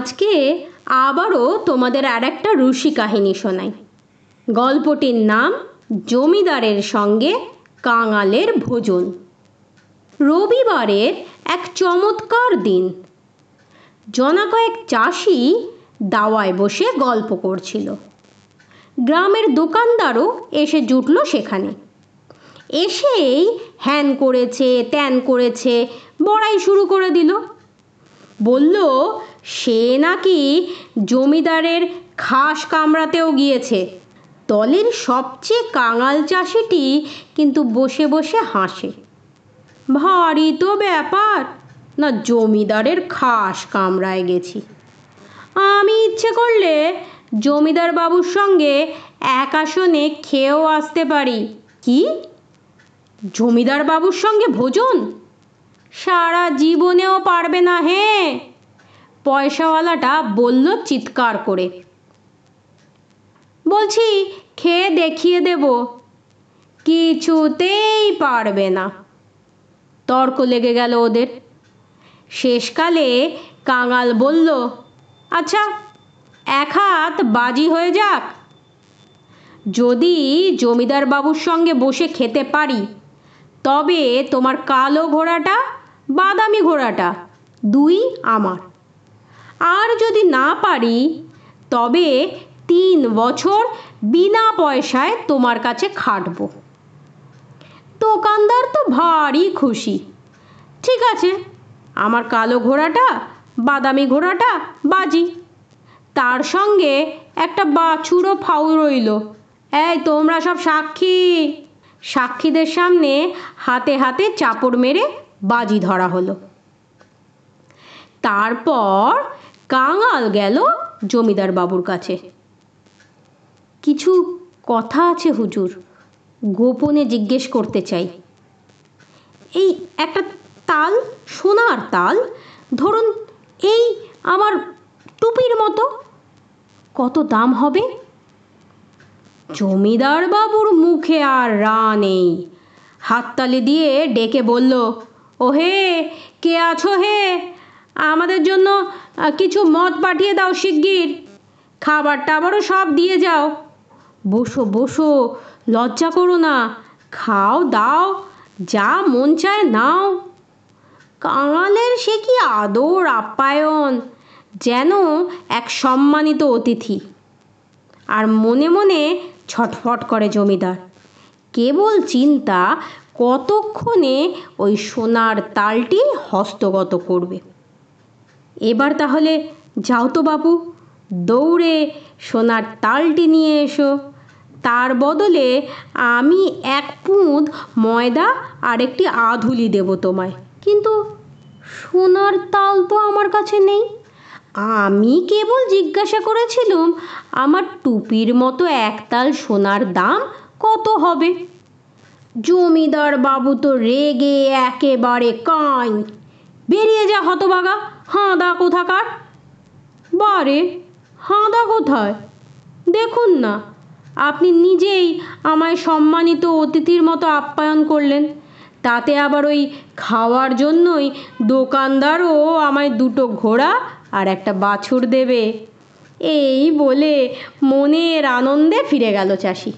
আজকে আবারও তোমাদের আর একটা ঋষি কাহিনী শোনাই। গল্পটির নাম জমিদারের সঙ্গে কাঙালের ভোজন। রবিবারের এক চমৎকার দিন। জনা কয়েক চাষি দাওয়ায় বসে গল্প করছিল। গ্রামের দোকানদারও এসে জুটল সেখানে। এসেই হ্যান করেছে, ত্যান করেছে, বড়াই শুরু করে দিল। বলল সে নাকি জমিদারের খাস কামড়াতেও গিয়েছে। দলের সবচেয়ে কাঙাল চাষিটি কিন্তু বসে বসে হাসে। ভারী তো ব্যাপার, না জমিদারের খাস কামড়ায় গেছি। আমি ইচ্ছে করলে জমিদার বাবুর সঙ্গে এক আসনে খেয়েও আসতে পারি। কি? জমিদার বাবুর সঙ্গে ভোজন? সারা জীবনেও পারবে না হ্যাঁ পয়সাওয়ালাটা বলল চিৎকার করে। বলছি, খেয়ে দেখিয়ে দেব। কিছুতেই পারবে না। তর্ক লেগে গেল ওদের। শেষকালে কাঙাল বলল আচ্ছা এক হাত বাজি হয়ে যাক। যদি জমিদার বাবুর সঙ্গে বসে খেতে পারি, তবে তোমার কালো ঘোড়াটা, বাদামি ঘোড়াটা, দুই আমার। আর যদি না পারি, তবে তিন বছর বিনা পয়সায় তোমার কাছে খাটব। দোকানদার তো ভারী খুশি। ঠিক আছে, আমার কালো ঘোড়াটা, বাদামি ঘোড়াটা বাজি। তার সঙ্গে একটা বাছুরও ফাউ রইল। এই, তোমরা সব সাক্ষী। সাক্ষীদের সামনে হাতে হাতে চাপড় মেরে বাজি ধরা হলো। তারপর কাঙাল গেল জমিদার বাবুর কাছে। কিছু কথা আছে হুজুর, গোপনে জিজ্ঞেস করতে চাই। এই একটা তাল, সোনার তাল, ধরুন এই আমার টুপির মতো, কত দাম হবে? জমিদার বাবুর মুখে আর রা নেই। হাততালি দিয়ে ডেকে বলল ও হে কে আছো হে? আমাদের জন্য কিছু মদ পাঠিয়ে দাও শিগগির। খাবার টাবারও সব দিয়ে যাও। বসো বসো, লজ্জা করো না। খাও, দাও, যা মন চায় নাও। কাঙালের সে কি আদর আপ্যায়ন, যেন এক সম্মানিত অতিথি। আর মনে মনে ছটফট করে জমিদার। কেবল চিন্তা, কতক্ষণে ওই সোনার তালটি হস্তগত করবে? এবার তাহলে যাও তো বাবু, দৌড়ে সোনার তালটি নিয়ে এসো। তার বদলে আমি এক পুঁত ময়দা আর একটি আধুলি দেব তোমায়। কিন্তু সোনার তাল তো আমার কাছে নেই। আমি কেবল জিজ্ঞাসা করেছিলাম, আমার টুপির মতো একতাল সোনার দাম কত হবে? জমিদার বাবু তো রেগে একেবারে কাঁই। বেরিয়ে যা হতবাগা। হাঁদা কোথাকার? বারে হাঁদা কোথায়? দেখুন না, আপনি নিজেই আমায় সম্মানিত অতিথির মতো আপ্যায়ন করলেন। তাতে আবার ওই খাওয়ার জন্যই দোকানদারও আমায় দুটো ঘোড়া আর একটা বাছুর দেবে। এই বলে মনের আনন্দে ফিরে গেল চাষি।